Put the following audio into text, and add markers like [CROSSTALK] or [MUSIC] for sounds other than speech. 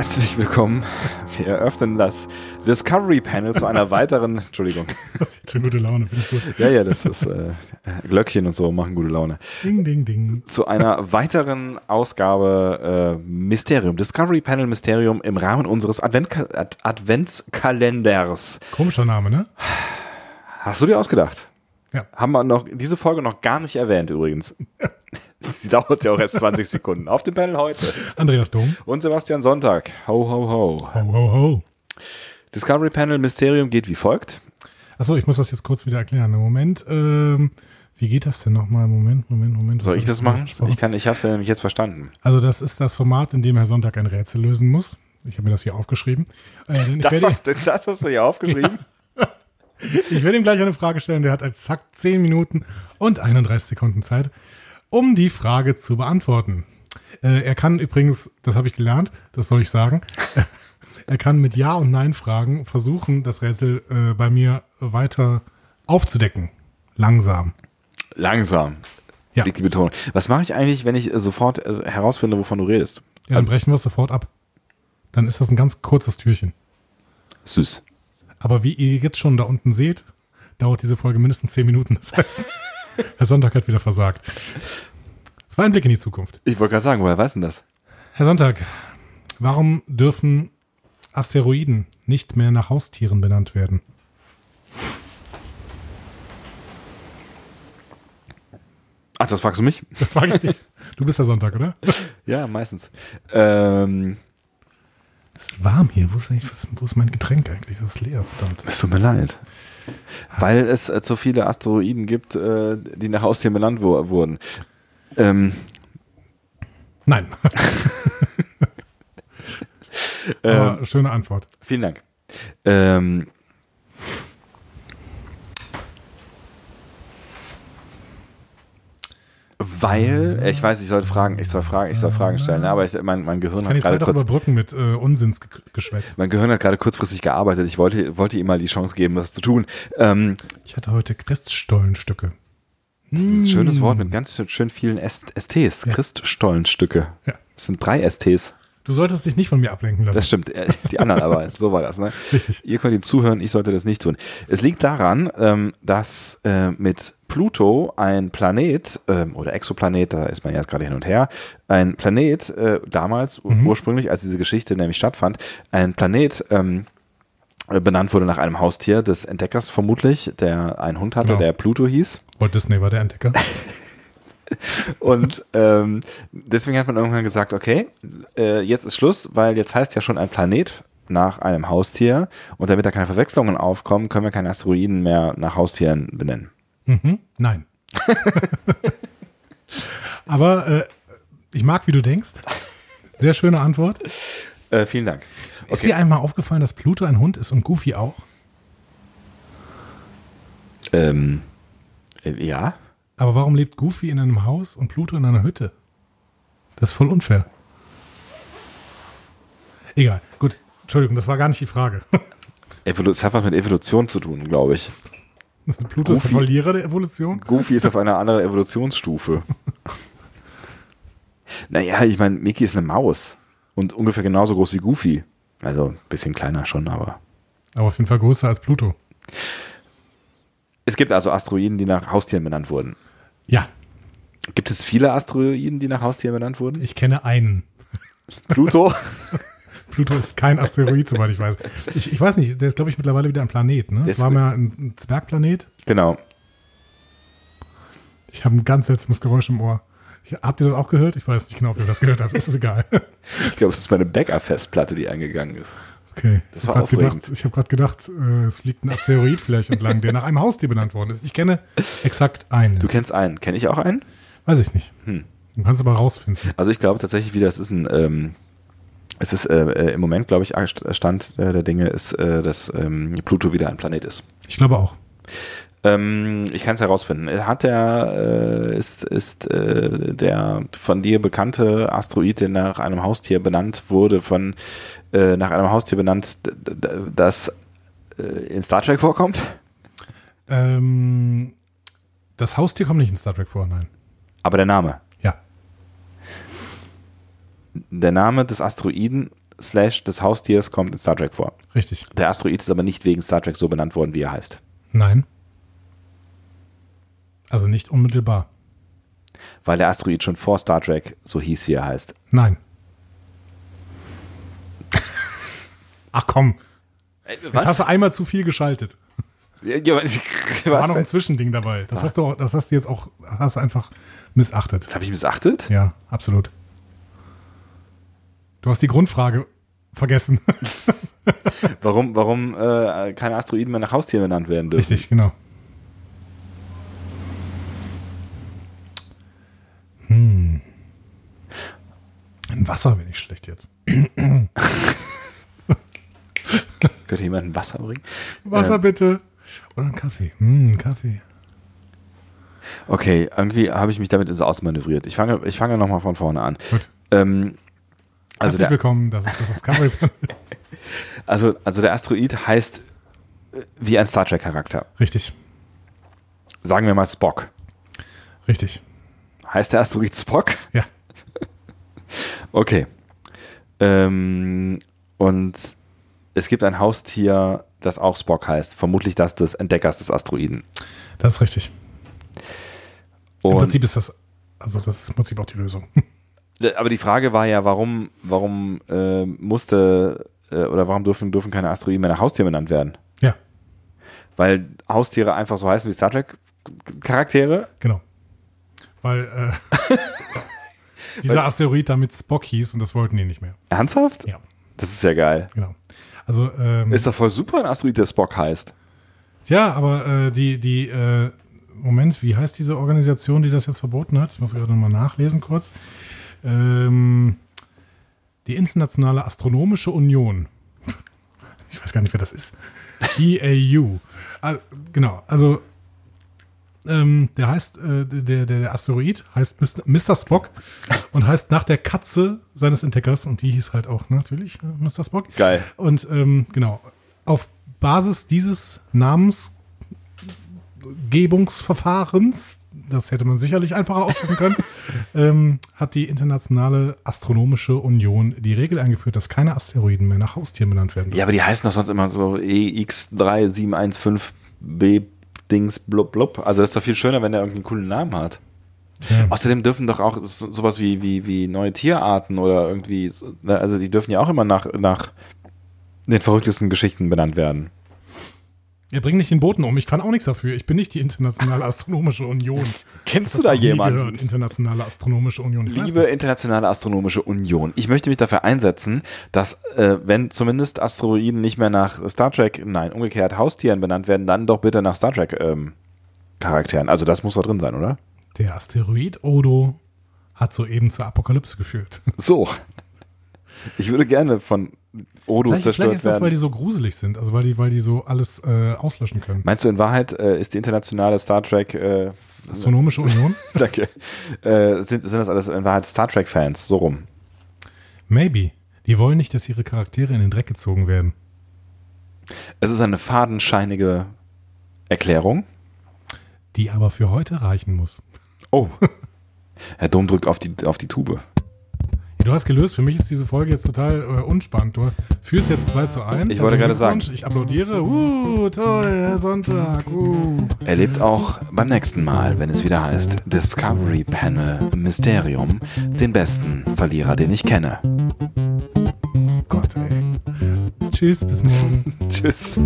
Herzlich willkommen. Wir eröffnen das Discovery Panel zu einer weiteren. Entschuldigung. Das ist schon gute Laune, finde ich gut. Ja, ja, das ist äh, Glöckchen und so machen gute Laune. Ding, ding, ding. Zu einer weiteren Ausgabe äh, Mysterium, Discovery Panel Mysterium im Rahmen unseres Advent Ad Adventskalenders. Komischer Name, ne? Hast du dir ausgedacht? Ja. Haben wir noch diese Folge noch gar nicht erwähnt übrigens. [LAUGHS] Sie dauert ja auch erst 20 [LAUGHS] Sekunden. Auf dem Panel heute. Andreas Dom. Und Sebastian Sonntag. Ho, ho, ho. Ho, ho, ho. Discovery Panel Mysterium geht wie folgt. Achso, ich muss das jetzt kurz wieder erklären. Moment, ähm, wie geht das denn nochmal? Moment, Moment, Moment. Soll ich das machen? Ich kann, ich habe es ja nämlich jetzt verstanden. Also das ist das Format, in dem Herr Sonntag ein Rätsel lösen muss. Ich habe mir das hier aufgeschrieben. Äh, Das hast, das hast du ja aufgeschrieben. ich werde ihm gleich eine Frage stellen. Der hat exakt 10 Minuten und 31 Sekunden Zeit, um die Frage zu beantworten. Äh, er kann übrigens, das habe ich gelernt, das soll ich sagen, [LAUGHS] er kann mit Ja- und Nein-Fragen versuchen, das Rätsel äh, bei mir weiter aufzudecken. Langsam. Langsam. Ja. Liegt die Betonung. Was mache ich eigentlich, wenn ich äh, sofort äh, herausfinde, wovon du redest? Ja, dann brechen wir es sofort ab. Dann ist das ein ganz kurzes Türchen. Süß. Aber wie ihr jetzt schon da unten seht, dauert diese Folge mindestens 10 Minuten. Das heißt, [LAUGHS] [LAUGHS] Herr Sonntag hat wieder versagt. Es war ein Blick in die Zukunft. Ich wollte gerade sagen, woher weiß denn das? Herr Sonntag, warum dürfen Asteroiden nicht mehr nach Haustieren benannt werden? Ach, das fragst du mich? [LAUGHS] Das frage ich dich. Du bist Herr Sonntag, oder? [LAUGHS] Ja, meistens. Ähm, Es ist warm hier. Wo ist, wo ist mein Getränk eigentlich? Das ist leer, verdammt. es tut mir leid. Weil es äh, zu viele Asteroiden gibt, äh, die nach Haustieren benannt wurden. Ähm, Nein. [LAUGHS] ähm, schöne Antwort. Vielen Dank. Ähm, weil, ich weiß, ich soll Fragen, ich soll Fragen, ich soll Fragen stellen, aber ich, mein, mein Gehirn Ich kann hat gerade Zeit kurz, überbrücken mit äh, Unsinnsgeschwätz. mein Gehirn hat gerade kurzfristig gearbeitet. Ich wollte, wollte ihm mal die Chance geben, das zu tun. Ähm, Ich hatte heute Christstollenstücke. das ist ein schönes Wort mit ganz schön- vielen STs, Christstollenstücke. Ja. Das sind drei STs. Du solltest dich nicht von mir ablenken lassen. Das stimmt. Äh, Die anderen aber, [LAUGHS] so war das, ne? Richtig. Ihr könnt ihm zuhören, ich sollte das nicht tun. Es liegt daran, ähm, dass äh, mit Pluto ein Planet ähm, oder Exoplanet, da ist man jetzt gerade hin und her, ein Planet äh, damals Mhm. ursprünglich, als diese Geschichte nämlich stattfand, ein Planet ähm, äh, benannt wurde nach einem Haustier des Entdeckers vermutlich, der einen Hund hatte, Genau. der Pluto hieß. Walt Disney war der Entdecker. [LAUGHS] Und ähm, deswegen hat man irgendwann gesagt, okay, äh, jetzt ist Schluss, weil jetzt heißt ja schon ein Planet nach einem Haustier und damit da keine Verwechslungen aufkommen, können wir keine Asteroiden mehr nach Haustieren benennen. Mhm. Nein. [LAUGHS] Aber äh, ich mag, wie du denkst. Sehr schöne Antwort. Äh, vielen Dank. Ist dir einmal aufgefallen, dass Pluto ein Hund ist und Goofy auch? Ähm, äh, ja, Aber warum lebt Goofy in einem Haus und Pluto in einer Hütte? Das ist voll unfair. Egal. Gut. Entschuldigung, das war gar nicht die Frage. [LAUGHS] Evolu es hat was mit Evolution zu tun, glaube ich. [LAUGHS] Pluto ist der Verlierer der Evolution. Goofy ist auf [LAUGHS] einer anderen Evolutionsstufe. naja, ich meine, Mickey ist eine Maus und ungefähr genauso groß wie Goofy. Also ein bisschen kleiner schon, aber Aber auf jeden Fall größer als Pluto. Es gibt also Asteroiden, die nach Haustieren benannt wurden. Ja, Gibt es viele Asteroiden, die nach Haustieren benannt wurden? ich kenne einen. Pluto? [LAUGHS] Pluto ist kein Asteroid, [LAUGHS] soweit ich weiß. Ich, ich weiß nicht, der ist, glaube ich, mittlerweile wieder ein Planet. Ne? Es war mal ein, ein Zwergplanet. genau. Ich habe ein ganz seltsames Geräusch im Ohr. Habt ihr das auch gehört? Ich weiß nicht genau, ob ihr das gehört habt. Das ist egal. [LAUGHS] Ich glaube, es ist meine Bäcker-Festplatte, die eingegangen ist. Okay. Das ich habe gerade gedacht, ich hab grad gedacht äh, es fliegt ein Asteroid vielleicht entlang, der nach einem Haustier benannt worden ist. Ich kenne exakt einen. Du kennst einen. Kenne ich auch einen? weiß ich nicht. Hm. Du kannst aber rausfinden. Also ich glaube tatsächlich wieder, es ist ein, ähm, es ist äh, äh, im Moment, glaube ich, Stand äh, der Dinge ist, äh, dass ähm, Pluto wieder ein Planet ist. Ich glaube auch. Ähm, ich kann es herausfinden. Hat der, äh, ist, ist äh, der von dir bekannte Asteroid, der nach einem Haustier benannt wurde, von äh, nach einem Haustier benannt, das in Star Trek vorkommt? Ähm, das Haustier kommt nicht in Star Trek vor, nein. Aber der Name. Ja. Der Name des Asteroiden slash des Haustiers kommt in Star Trek vor. Richtig. Der Asteroid ist aber nicht wegen Star Trek so benannt worden, wie er heißt. Nein. Also nicht unmittelbar. Weil der Asteroid schon vor Star Trek so hieß, wie er heißt. Nein. Ach komm, jetzt hast du einmal zu viel geschaltet. Ja, was, Da war was noch ein? Zwischending dabei. Das hast du, auch, das hast du jetzt auch, hast einfach missachtet. Das habe ich missachtet? Ja, absolut. Du hast die Grundfrage vergessen. [LAUGHS] Warum, warum äh, keine Asteroiden mehr nach Haustieren benannt werden dürfen? Richtig, genau. Hm. Ein Wasser wäre nicht schlecht jetzt. [LAUGHS] Könnte jemand ein Wasser bringen? Wasser Ähm. bitte. Oder ein Kaffee. Hm, Kaffee. Okay, irgendwie habe ich mich damit ins Ausmanövriert. Ich fange, ich fange nochmal von vorne an. Gut. Ähm, also, Herzlich der, willkommen. Das ist das Discovery [LAUGHS] also, also der Asteroid heißt äh, wie ein Star Trek-Charakter. Richtig, Sagen wir mal Spock. richtig. Heißt der Asteroid Spock? Ja. [LAUGHS] Okay. Ähm, und es gibt ein Haustier, das auch Spock heißt. Vermutlich das des Entdeckers des Asteroiden. Das ist richtig. Im Und, Prinzip ist das, also das ist im Prinzip auch die Lösung. [LAUGHS] Aber die Frage war ja, warum, warum äh, musste äh, oder warum dürfen, dürfen keine Asteroiden mehr nach Haustieren benannt werden? Ja, Weil Haustiere einfach so heißen wie Star Trek Charaktere? genau. Weil äh, [LAUGHS] dieser Asteroid damit Spock hieß und das wollten die nicht mehr. Ernsthaft? Ja, Das ist ja geil. genau. Also, ähm, Ist doch voll super, ein Asteroid, der Spock heißt. ja, aber äh, die, die, äh, Moment, wie heißt diese Organisation, die das jetzt verboten hat? Ich muss gerade nochmal nachlesen kurz. Ähm, die Internationale Astronomische Union. Ich weiß gar nicht, wer das ist. EAU. Ah, genau, also ähm, der heißt, äh, der, der, Asteroid heißt Mr. Mr. Spock und heißt nach der Katze seines Entdeckers und die hieß halt auch natürlich äh, Mr. Spock. Geil. Und ähm, genau, auf Basis dieses Namensgebungsverfahrens, das hätte man sicherlich einfacher ausdrücken können, [LAUGHS] ähm, hat die Internationale Astronomische Union die Regel eingeführt, dass keine Asteroiden mehr nach Haustieren benannt werden. Ja, aber die heißen doch sonst immer so E EX3715B Dings blub blub. Also das ist doch viel schöner, wenn der irgendeinen coolen Namen hat. Ja. Außerdem dürfen doch auch so, sowas wie, wie, wie neue Tierarten oder irgendwie, ne, also die dürfen ja auch immer nach, nach den verrücktesten Geschichten benannt werden. Ihr bringt nicht den Boten um, ich kann auch nichts dafür. Ich bin nicht die Internationale Astronomische Union. [LAUGHS] Kennst du da jemanden? Internationale Astronomische Union. Ich Liebe. Internationale Astronomische Union, ich möchte mich dafür einsetzen, dass, äh, wenn zumindest Asteroiden nicht mehr nach Star Trek, nein, umgekehrt Haustieren benannt werden, dann doch bitte nach Star Trek ähm, Charakteren. Also das muss da drin sein, oder? Der Asteroid Odo hat soeben zur Apokalypse geführt. So. Ich würde gerne von Odo Vielleicht, zerstört vielleicht ist das, weil die so gruselig sind, also weil die, weil die so alles äh, auslöschen können. Meinst du, in Wahrheit äh, ist die internationale Star Trek, äh, Astronomische Union? [LAUGHS] danke, äh, sind, sind das alles in Wahrheit Star Trek-Fans? So rum. Maybe. Die wollen nicht, dass ihre Charaktere in den Dreck gezogen werden. Es ist eine fadenscheinige Erklärung. Die aber für heute reichen muss. Oh. Herr Dom drückt auf die, auf die Tube. Du hast gelöst. Für mich ist diese Folge jetzt total äh, unspannend. Du führst jetzt 2 zu 1. Ich wollte gerade Glückwunsch. Ich applaudiere. Uh, toll, Herr Sonntag. Uh. Erlebt auch beim nächsten Mal, wenn es wieder heißt Discovery Panel Mysterium, den besten Verlierer, den ich kenne. Gott, ey. Tschüss, bis morgen. [LAUGHS] Tschüss.